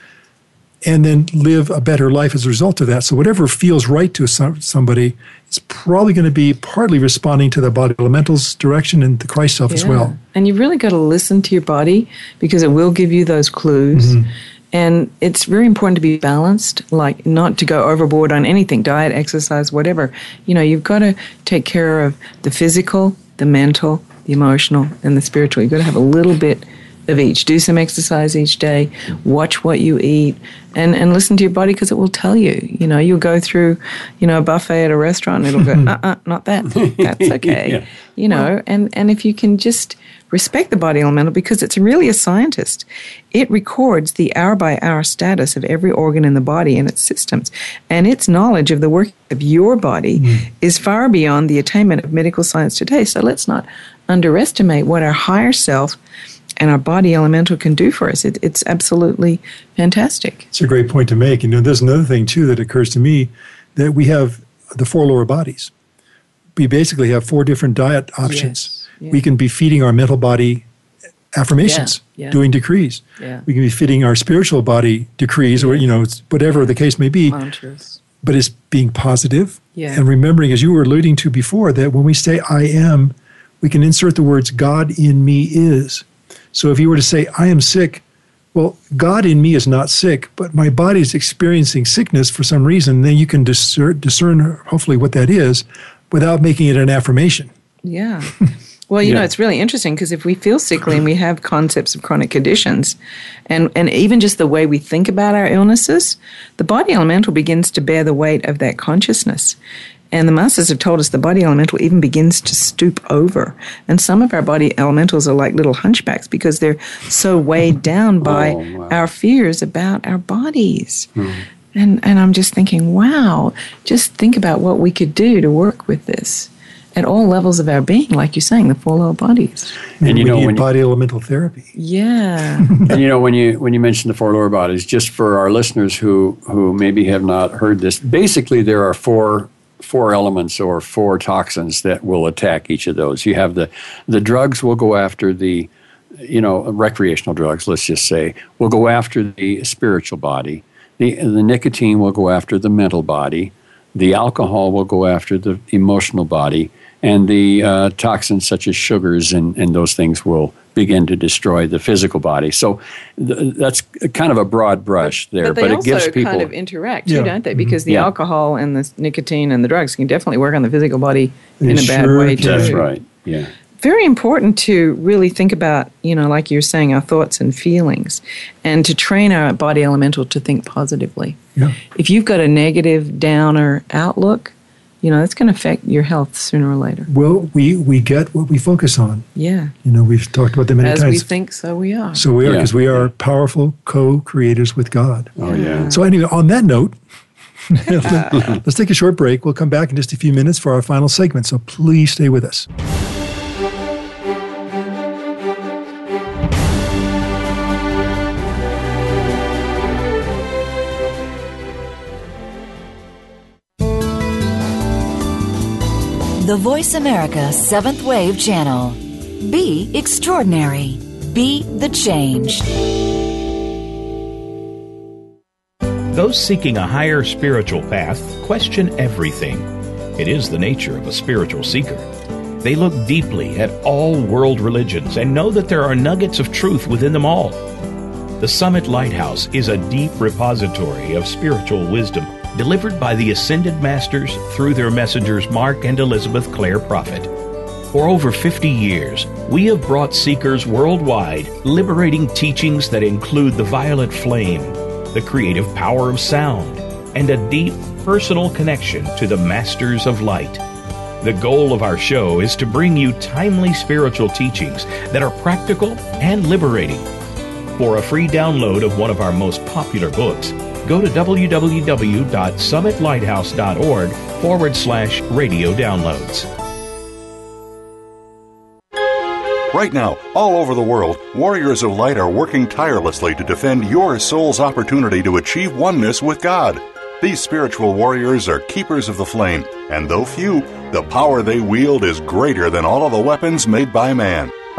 Speaker 2: and then live a better life as a result of that. So whatever feels right to somebody is probably going to be partly responding to the body elementals direction and the Christ self as well.
Speaker 4: And you've really got to listen to your body because it will give you those clues. Mm-hmm. And it's very important to be balanced, like not to go overboard on anything diet, exercise, whatever. You know, you've got to take care of the physical, the mental, the emotional, and the spiritual. You've got to have a little bit of each. Do some exercise each day, watch what you eat, and, and listen to your body because it will tell you. You know, you'll go through, you know, a buffet at a restaurant and it'll go, uh uh, not that. That's okay.
Speaker 3: Yeah.
Speaker 4: You know, and, and if you can just respect the body elemental because it's really a scientist, it records the hour by hour status of every organ in the body and its systems. And its knowledge of the work of your body is far beyond the attainment of medical science today. So let's not underestimate what our higher self and our body elemental can do for us. It, it's absolutely fantastic.
Speaker 2: It's a great point to make. You know, there's another thing too that occurs to me that we have the four lower bodies. We basically have four different diet options.
Speaker 4: Yes, yeah.
Speaker 2: We can be feeding our mental body affirmations,
Speaker 4: Yeah, yeah.
Speaker 2: doing decrees. We can be feeding our spiritual body decrees, or you know, it's whatever the case may be.
Speaker 4: Mantras.
Speaker 2: But it's being positive
Speaker 4: Yeah.
Speaker 2: and remembering, as you were alluding to before, that when we say "I am," we can insert the words "God in me is." So if you were to say "I am sick," well, God in me is not sick, but my body is experiencing sickness for some reason. Then you can discern, discern hopefully what that is, without making it an affirmation.
Speaker 4: Yeah. Well, you know, it's really interesting because if we feel sickly and we have concepts of chronic conditions, and, and even just the way we think about our illnesses, the body elemental begins to bear the weight of that consciousness. And the masters have told us the body elemental even begins to stoop over. And some of our body elementals are like little hunchbacks because they're so weighed down oh, by
Speaker 3: Oh, wow.
Speaker 4: our fears about our bodies. Hmm. And, and I'm just thinking, wow, just think about what we could do to work with this at all levels of our being, like you're saying, the four lower bodies.
Speaker 3: And you
Speaker 2: we
Speaker 3: know,
Speaker 2: need
Speaker 3: when you-
Speaker 2: body elemental therapy.
Speaker 4: Yeah.
Speaker 3: and you know when you when you mention the four lower bodies, just for our listeners who who maybe have not heard this, basically there are four four elements or four toxins that will attack each of those. You have the the drugs will go after the you know recreational drugs. Let's just say will go after the spiritual body. The the nicotine will go after the mental body. The alcohol will go after the emotional body, and the uh, toxins such as sugars and, and those things will begin to destroy the physical body. So th- that's kind of a broad brush there,
Speaker 4: But
Speaker 3: but,
Speaker 4: they
Speaker 3: it
Speaker 4: also
Speaker 3: gives people.
Speaker 4: kind of interact
Speaker 2: Yeah.
Speaker 4: too, don't they? Because the mm-hmm.
Speaker 3: Yeah.
Speaker 4: alcohol and the nicotine and the drugs can definitely work on the physical body
Speaker 2: They
Speaker 4: in a bad
Speaker 2: sure
Speaker 4: way too.
Speaker 3: that's right. Yeah.
Speaker 4: very important to really think about, you know, like you're saying, our thoughts and feelings, and to train our body elemental to think positively.
Speaker 2: Yeah.
Speaker 4: If you've got a negative, downer outlook, you know, that's going to affect your health sooner or later.
Speaker 2: Well, we, we get what we focus on.
Speaker 4: Yeah.
Speaker 2: You know, we've talked about that many
Speaker 4: As
Speaker 2: times.
Speaker 4: we think, so we are.
Speaker 2: So we are
Speaker 3: Yeah.
Speaker 2: because we are powerful co-creators with God.
Speaker 3: Oh yeah.
Speaker 2: So anyway, on that note, let's take a short break. We'll come back in just a few minutes for our final segment. So please stay with us.
Speaker 1: The Voice America Seventh Wave Channel. Be extraordinary. Be the change.
Speaker 7: Those seeking a higher spiritual path question everything. It is the nature of a spiritual seeker. They look deeply at all world religions and know that there are nuggets of truth within them all. The Summit Lighthouse is a deep repository of spiritual wisdom delivered by the Ascended Masters through their messengers Mark and Elizabeth Clare Prophet. For over 50 years, we have brought seekers worldwide liberating teachings that include the violet flame, the creative power of sound, and a deep personal connection to the Masters of Light. The goal of our show is to bring you timely spiritual teachings that are practical and liberating. For a free download of one of our most popular books, go to www.summitlighthouse.org forward slash radio downloads.
Speaker 8: Right now, all over the world, warriors of light are working tirelessly to defend your soul's opportunity to achieve oneness with God. These spiritual warriors are keepers of the flame, and though few, the power they wield is greater than all of the weapons made by man.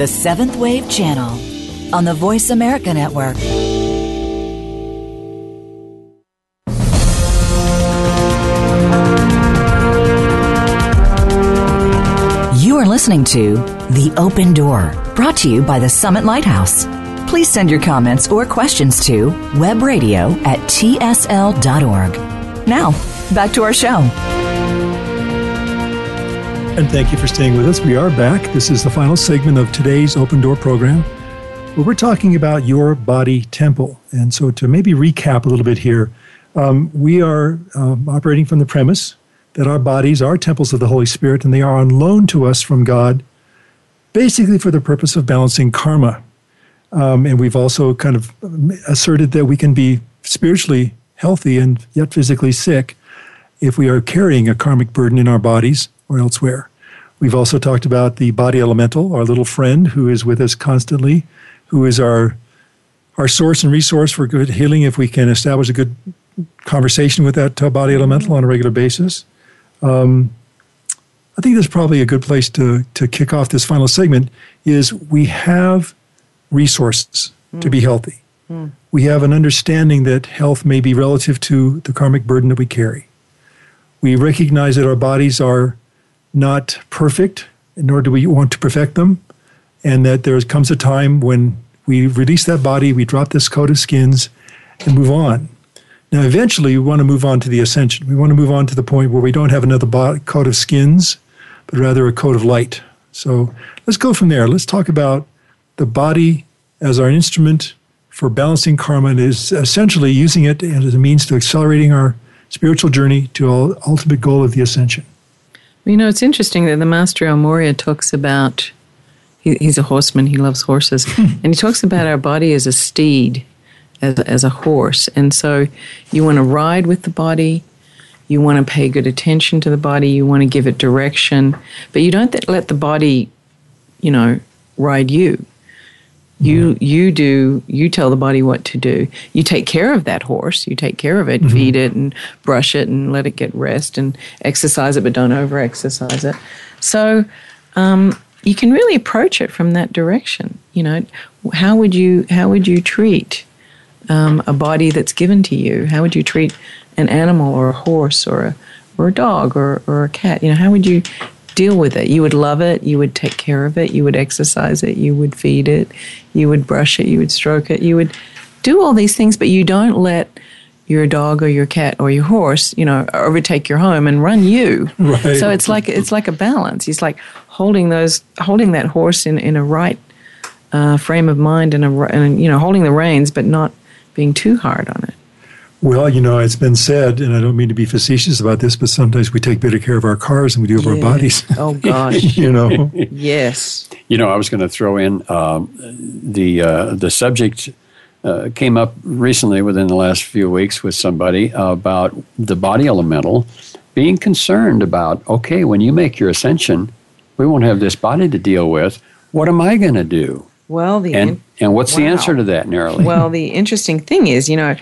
Speaker 1: The Seventh Wave Channel on the Voice America Network. You are listening to The Open Door, brought to you by the Summit Lighthouse. Please send your comments or questions to webradio at tsl.org. Now, back to our show.
Speaker 2: And thank you for staying with us. We are back. This is the final segment of today's Open Door program where we're talking about your body temple. And so, to maybe recap a little bit here, um, we are um, operating from the premise that our bodies are temples of the Holy Spirit and they are on loan to us from God, basically for the purpose of balancing karma. Um, and we've also kind of asserted that we can be spiritually healthy and yet physically sick if we are carrying a karmic burden in our bodies or elsewhere. We've also talked about the body elemental, our little friend who is with us constantly, who is our our source and resource for good healing if we can establish a good conversation with that uh, body elemental on a regular basis. Um, I think that's probably a good place to to kick off this final segment. Is we have resources mm. to be healthy. Mm. We have an understanding that health may be relative to the karmic burden that we carry. We recognize that our bodies are not perfect, nor do we want to perfect them, and that there comes a time when we release that body, we drop this coat of skins, and move on. Now, eventually, we want to move on to the ascension. We want to move on to the point where we don't have another coat of skins, but rather a coat of light. So let's go from there. Let's talk about the body as our instrument for balancing karma and is essentially using it as a means to accelerating our spiritual journey to our ultimate goal of the ascension.
Speaker 4: You know, it's interesting that the Master El Morya talks about, he, he's a horseman, he loves horses, hmm. and he talks about our body as a steed as, as a horse. And so you want to ride with the body, you want to pay good attention to the body, you want to give it direction, but you don't let the body, you know, ride you. You you do you tell the body what to do. You take care of that horse. You take care of it, mm-hmm. feed it, and brush it, and let it get rest, and exercise it, but don't over exercise it. So um, you can really approach it from that direction. You know, how would you how would you treat um, a body that's given to you? How would you treat an animal or a horse or a or a dog or, or a cat? You know, how would you deal with it? You would love it, you would take care of it, you would exercise it, you would feed it, you would brush it, you would stroke it, you would do all these things, but you don't let your dog or your cat or your horse, you know, overtake your home and run you. Right. So it's like it's like a balance. It's like holding those holding that horse in in a right uh, frame of mind and a and you know holding the reins, but not being too hard on it.
Speaker 2: Well, you know, it's been said, and I don't mean to be facetious about this, but sometimes we take better care of our cars than we do of our bodies.
Speaker 4: Oh gosh,
Speaker 2: you know.
Speaker 4: yes.
Speaker 3: You know, I was going to throw in um, the uh, the subject uh, came up recently within the last few weeks with somebody about the body elemental being concerned about. Okay, when you make your ascension, we won't have this body to deal with. What am I going to do?
Speaker 4: Well, the
Speaker 3: And
Speaker 4: in-
Speaker 3: and what's the answer to that, Neroli?
Speaker 4: well, the interesting thing is, you know,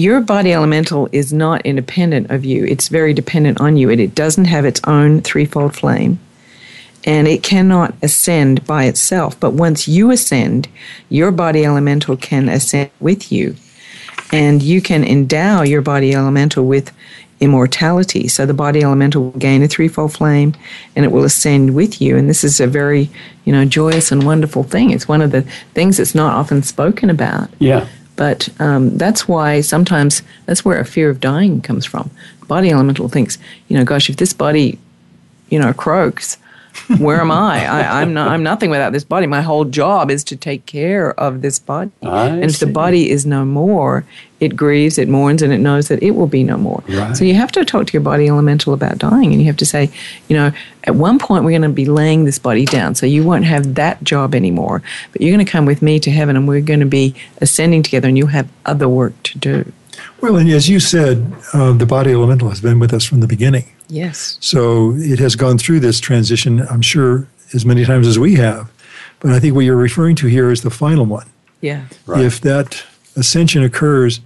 Speaker 4: your body elemental is not independent of you. It's very dependent on you. And it doesn't have its own threefold flame. And it cannot ascend by itself. But once you ascend, your body elemental can ascend with you. And you can endow your body elemental with immortality. So the body elemental will gain a threefold flame and it will ascend with you. And this is a very, you know, joyous and wonderful thing. It's one of the things that's not often spoken about.
Speaker 3: yeah.
Speaker 4: But um, that's why sometimes that's where a fear of dying comes from. Body elemental thinks, you know, gosh, if this body, you know, croaks, where am I? I I'm, not, I'm nothing without this body. My whole job is to take care of this body.
Speaker 3: I
Speaker 4: and if the body is no more, it grieves, it mourns, and it knows that it will be no more.
Speaker 3: Right.
Speaker 4: So you have to talk to your body elemental about dying, and you have to say, you know, at one point we're going to be laying this body down, so you won't have that job anymore. But you're going to come with me to heaven, and we're going to be ascending together, and you'll have other work to do.
Speaker 2: Well, and as you said, uh, the body elemental has been with us from the beginning.
Speaker 4: Yes.
Speaker 2: So it has gone through this transition, I'm sure, as many times as we have. But I think what you're referring to here is the final one.
Speaker 4: Yeah.
Speaker 3: Right.
Speaker 2: If that ascension occurs,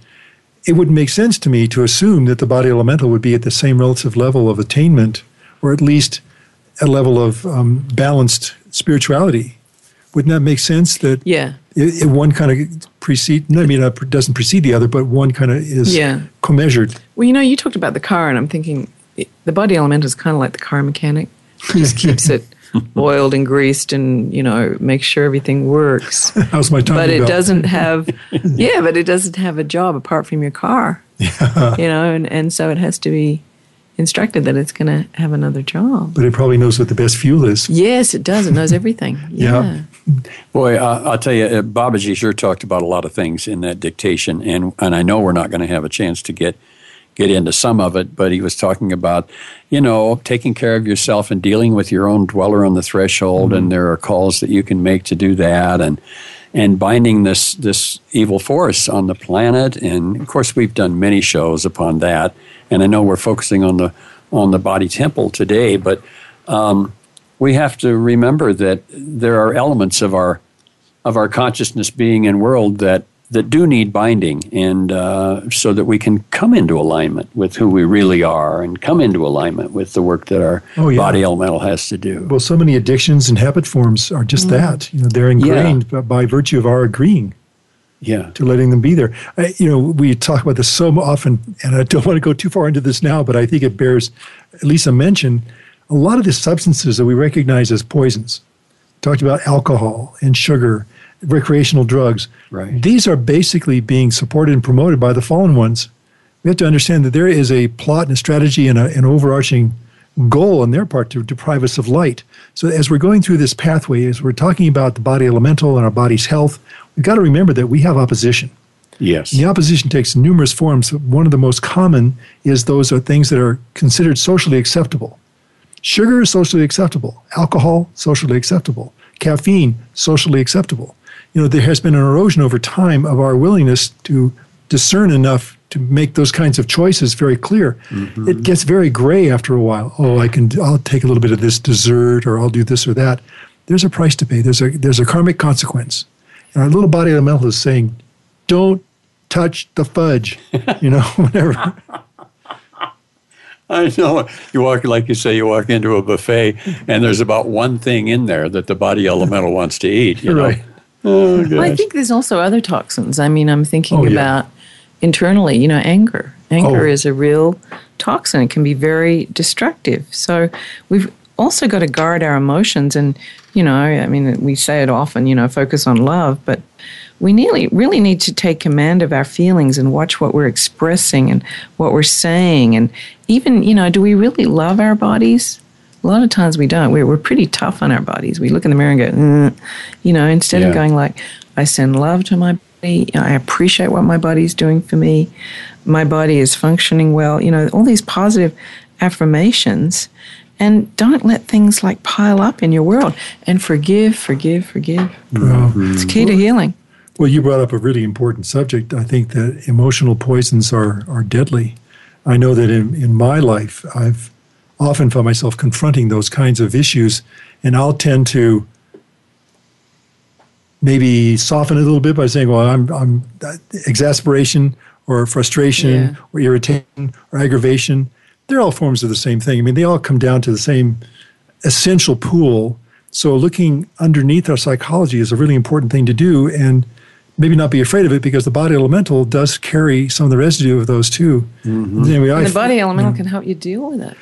Speaker 2: it would make sense to me to assume that the body elemental would be at the same relative level of attainment, or at least a level of um, balanced spirituality. Wouldn't that make sense that
Speaker 4: Yeah.
Speaker 2: it, it one kind of precede, no, I mean, it doesn't precede the other, but one kind of is
Speaker 4: Yeah.
Speaker 2: commeasured.
Speaker 4: Well, you know, you talked about the car, and I'm thinking it, the body element is kind of like the car mechanic. Just keeps it oiled and greased, and you know, makes sure everything works.
Speaker 2: How's my time?
Speaker 4: but it doesn't have yeah but it doesn't have a job apart from your car Yeah. you know and, and so it has to be instructed that it's going to have another job
Speaker 2: But it probably knows what the best fuel is.
Speaker 4: yes it does it knows everything
Speaker 2: Yeah.
Speaker 4: yeah,
Speaker 3: Boy, uh, I'll tell you, uh, Babaji sure talked about a lot of things in that dictation, and and I know we're not going to have a chance to get get into some of it, but he was talking about, you know, taking care of yourself and dealing with your own dweller on the threshold, and there are calls that you can make to do that, and and binding this this evil force on the planet, and of course we've done many shows upon that, and I know we're focusing on the on the body temple today, but. Um, we have to remember that there are elements of our of our consciousness being and world that that do need binding and uh, so that we can come into alignment with who we really are and come into alignment with the work that our
Speaker 2: Oh, yeah.
Speaker 3: body elemental has to do
Speaker 2: Well, so many addictions and habit forms are just that. You know, they're ingrained by, by virtue of our agreeing
Speaker 3: yeah
Speaker 2: to letting them be there. I, you know, we talk about this so often, and I don't want to go too far into this now, but I think it bears at least a mention. A lot of the substances that we recognize as poisons, talked about alcohol and sugar, recreational drugs.
Speaker 3: Right.
Speaker 2: These are basically being supported and promoted by the fallen ones. We have to understand that there is a plot and a strategy and a, an overarching goal on their part to deprive us of light. So as we're going through this pathway, as we're talking about the body elemental and our body's health, we've got to remember that we have opposition.
Speaker 3: yes
Speaker 2: And the opposition takes numerous forms. One of the most common is those are things that are considered socially acceptable. Sugar is socially acceptable. Alcohol, socially acceptable. Caffeine, socially acceptable. You know, there has been an erosion over time of our willingness to discern enough to make those kinds of choices very clear. Mm-hmm. It gets very gray after a while. Oh, I can I'll take a little bit of this dessert or I'll do this or that. There's a price to pay. There's a there's a karmic consequence. And our little body elemental is saying, don't touch the fudge. You know, whatever.
Speaker 3: I know. You walk, like you say, you walk into a buffet, and there's about one thing in there that the body elemental wants to eat. You know?
Speaker 2: Right.
Speaker 3: Oh,
Speaker 4: well, I think there's also other toxins. I mean i'm thinking
Speaker 2: Oh, yeah.
Speaker 4: about internally you know anger. Anger
Speaker 2: Oh.
Speaker 4: is a real toxin. It can be very destructive. So we've also got to guard our emotions and you know i mean we say it often you know focus on love but we nearly really need to take command of our feelings and watch what we're expressing and what we're saying. And even you know do we really love our bodies a lot of times we don't. We're, we're pretty tough on our bodies. We look in the mirror and go mm, you know instead
Speaker 3: Yeah.
Speaker 4: of going like i send love to my body. I appreciate what my body's doing for me. My body is functioning well. You know all these positive affirmations. And don't let things like pile up in your world. And forgive forgive forgive.
Speaker 2: Well,
Speaker 4: it's key to healing.
Speaker 2: Well, you brought up a really important subject. I think that emotional poisons are, are deadly. I know that in, in my life, I've often find myself confronting those kinds of issues, and I'll tend to maybe soften it a little bit by saying, well, I'm, I'm uh, exasperation or frustration
Speaker 4: Yeah.
Speaker 2: or irritation or aggravation. They're all forms of the same thing. I mean, they all come down to the same essential pool. So looking underneath our psychology is a really important thing to do and maybe not be afraid of it because the body elemental does carry some of the residue of those too. Mm-hmm. Anyway, I
Speaker 4: And the body elemental mm. can help you deal with it.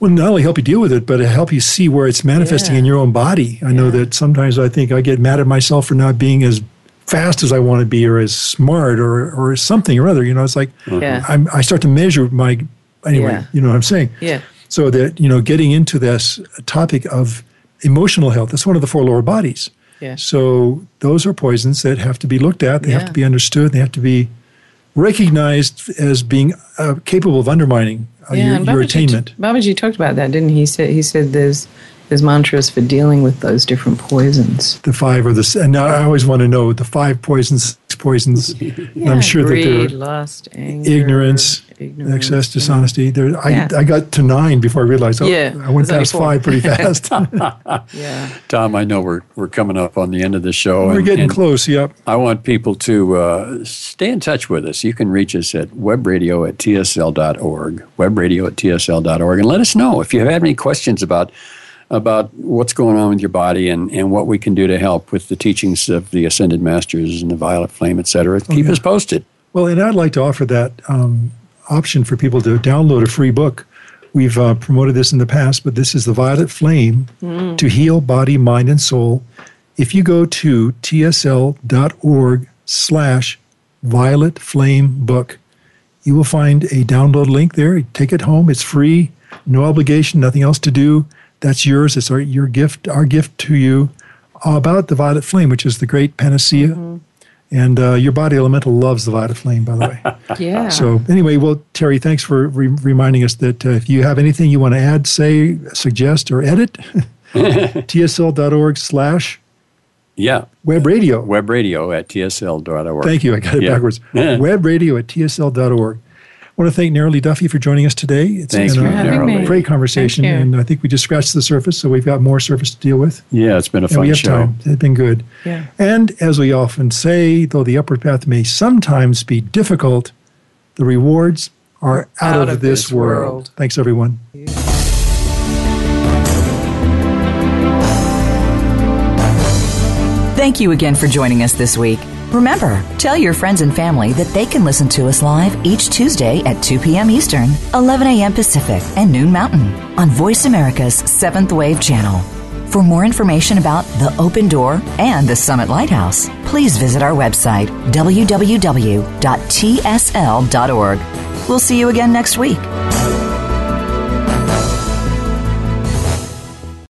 Speaker 2: Well, not only help you deal with it, but it help you see where it's manifesting
Speaker 4: Yeah.
Speaker 2: in your own body. I know that sometimes I think I get mad at myself for not being as fast as I want to be, or as smart, or or something or other. You know, it's like mm-hmm.
Speaker 4: Yeah.
Speaker 2: I'm, I start to measure my anyway.
Speaker 4: Yeah.
Speaker 2: You know what I'm saying?
Speaker 4: Yeah.
Speaker 2: So that you know, getting into this topic of emotional health, that's one of the four lower bodies.
Speaker 4: Yeah.
Speaker 2: So those are poisons that have to be looked at. They have to be understood. They have to be recognized as being uh, capable of undermining uh, your,
Speaker 4: and
Speaker 2: your
Speaker 4: Babaji t-
Speaker 2: attainment.
Speaker 4: Babaji talked about that, didn't he? He said he said there's there's mantras for dealing with those different poisons.
Speaker 2: the five or the s- and now I always want to know the five poisons, poisons. And I'm sure
Speaker 4: greed,
Speaker 2: that
Speaker 4: there
Speaker 2: they're
Speaker 4: anger,
Speaker 2: ignorance,
Speaker 4: ignorance,
Speaker 2: excess, dishonesty. There, I,
Speaker 4: Yeah.
Speaker 2: I got to nine before I realized. Oh,
Speaker 4: Yeah,
Speaker 2: I went past
Speaker 4: four.
Speaker 2: five pretty fast.
Speaker 4: Yeah,
Speaker 3: Tom, I know we're, we're coming up on the end of the show.
Speaker 2: We're
Speaker 3: and-
Speaker 2: getting
Speaker 3: and
Speaker 2: close. Yep.
Speaker 3: I want people to uh, stay in touch with us. You can reach us at webradio at tsl.org, webradio at tsl.org, and let us know if you have any questions about about what's going on with your body and, and what we can do to help with the teachings of the Ascended Masters and the Violet Flame, et cetera. Keep
Speaker 2: yeah.
Speaker 3: us posted.
Speaker 2: Well, and I'd like to offer that um, option for people to download a free book. We've uh, promoted this in the past, but this is the Violet Flame to heal body, mind, and soul. If you go to tsl.org slash violet flame book, you will find a download link there. Take it home. It's free, no obligation, nothing else to do. That's yours. It's our, your gift, our gift to you about the violet flame, which is the great panacea. And uh, your body elemental loves the violet flame, by the way.
Speaker 4: yeah.
Speaker 2: So anyway, well, Terry, thanks for re- reminding us that uh, if you have anything you want to add, say, suggest, or edit, tsl.org slash
Speaker 3: Yeah,
Speaker 2: web radio.
Speaker 3: web radio at tsl.org.
Speaker 2: Thank you. I got it
Speaker 3: Yeah.
Speaker 2: backwards. Web radio at tsl.org. I want to thank Neroli Duffy for joining us today. It's
Speaker 3: Thanks
Speaker 2: been
Speaker 3: for
Speaker 2: a
Speaker 3: having me.
Speaker 2: great conversation, and I think we just scratched the surface, so we've got more surface to deal with.
Speaker 3: Yeah, it's been a
Speaker 2: And we
Speaker 3: fun
Speaker 2: have
Speaker 3: show.
Speaker 2: time. It's been good.
Speaker 4: Yeah.
Speaker 2: And as we often say, though the upward path may sometimes be difficult, the rewards are out, of, this, world.
Speaker 4: world.
Speaker 2: Thanks, everyone.
Speaker 1: Thank you again for joining us this week. Remember, tell your friends and family that they can listen to us live each Tuesday at 2 p.m. Eastern, 11 a.m. Pacific, and noon Mountain on Voice America's Seventh Wave channel. For more information about the Open Door and the Summit Lighthouse, please visit our website, www.tsl.org. We'll see you again next week.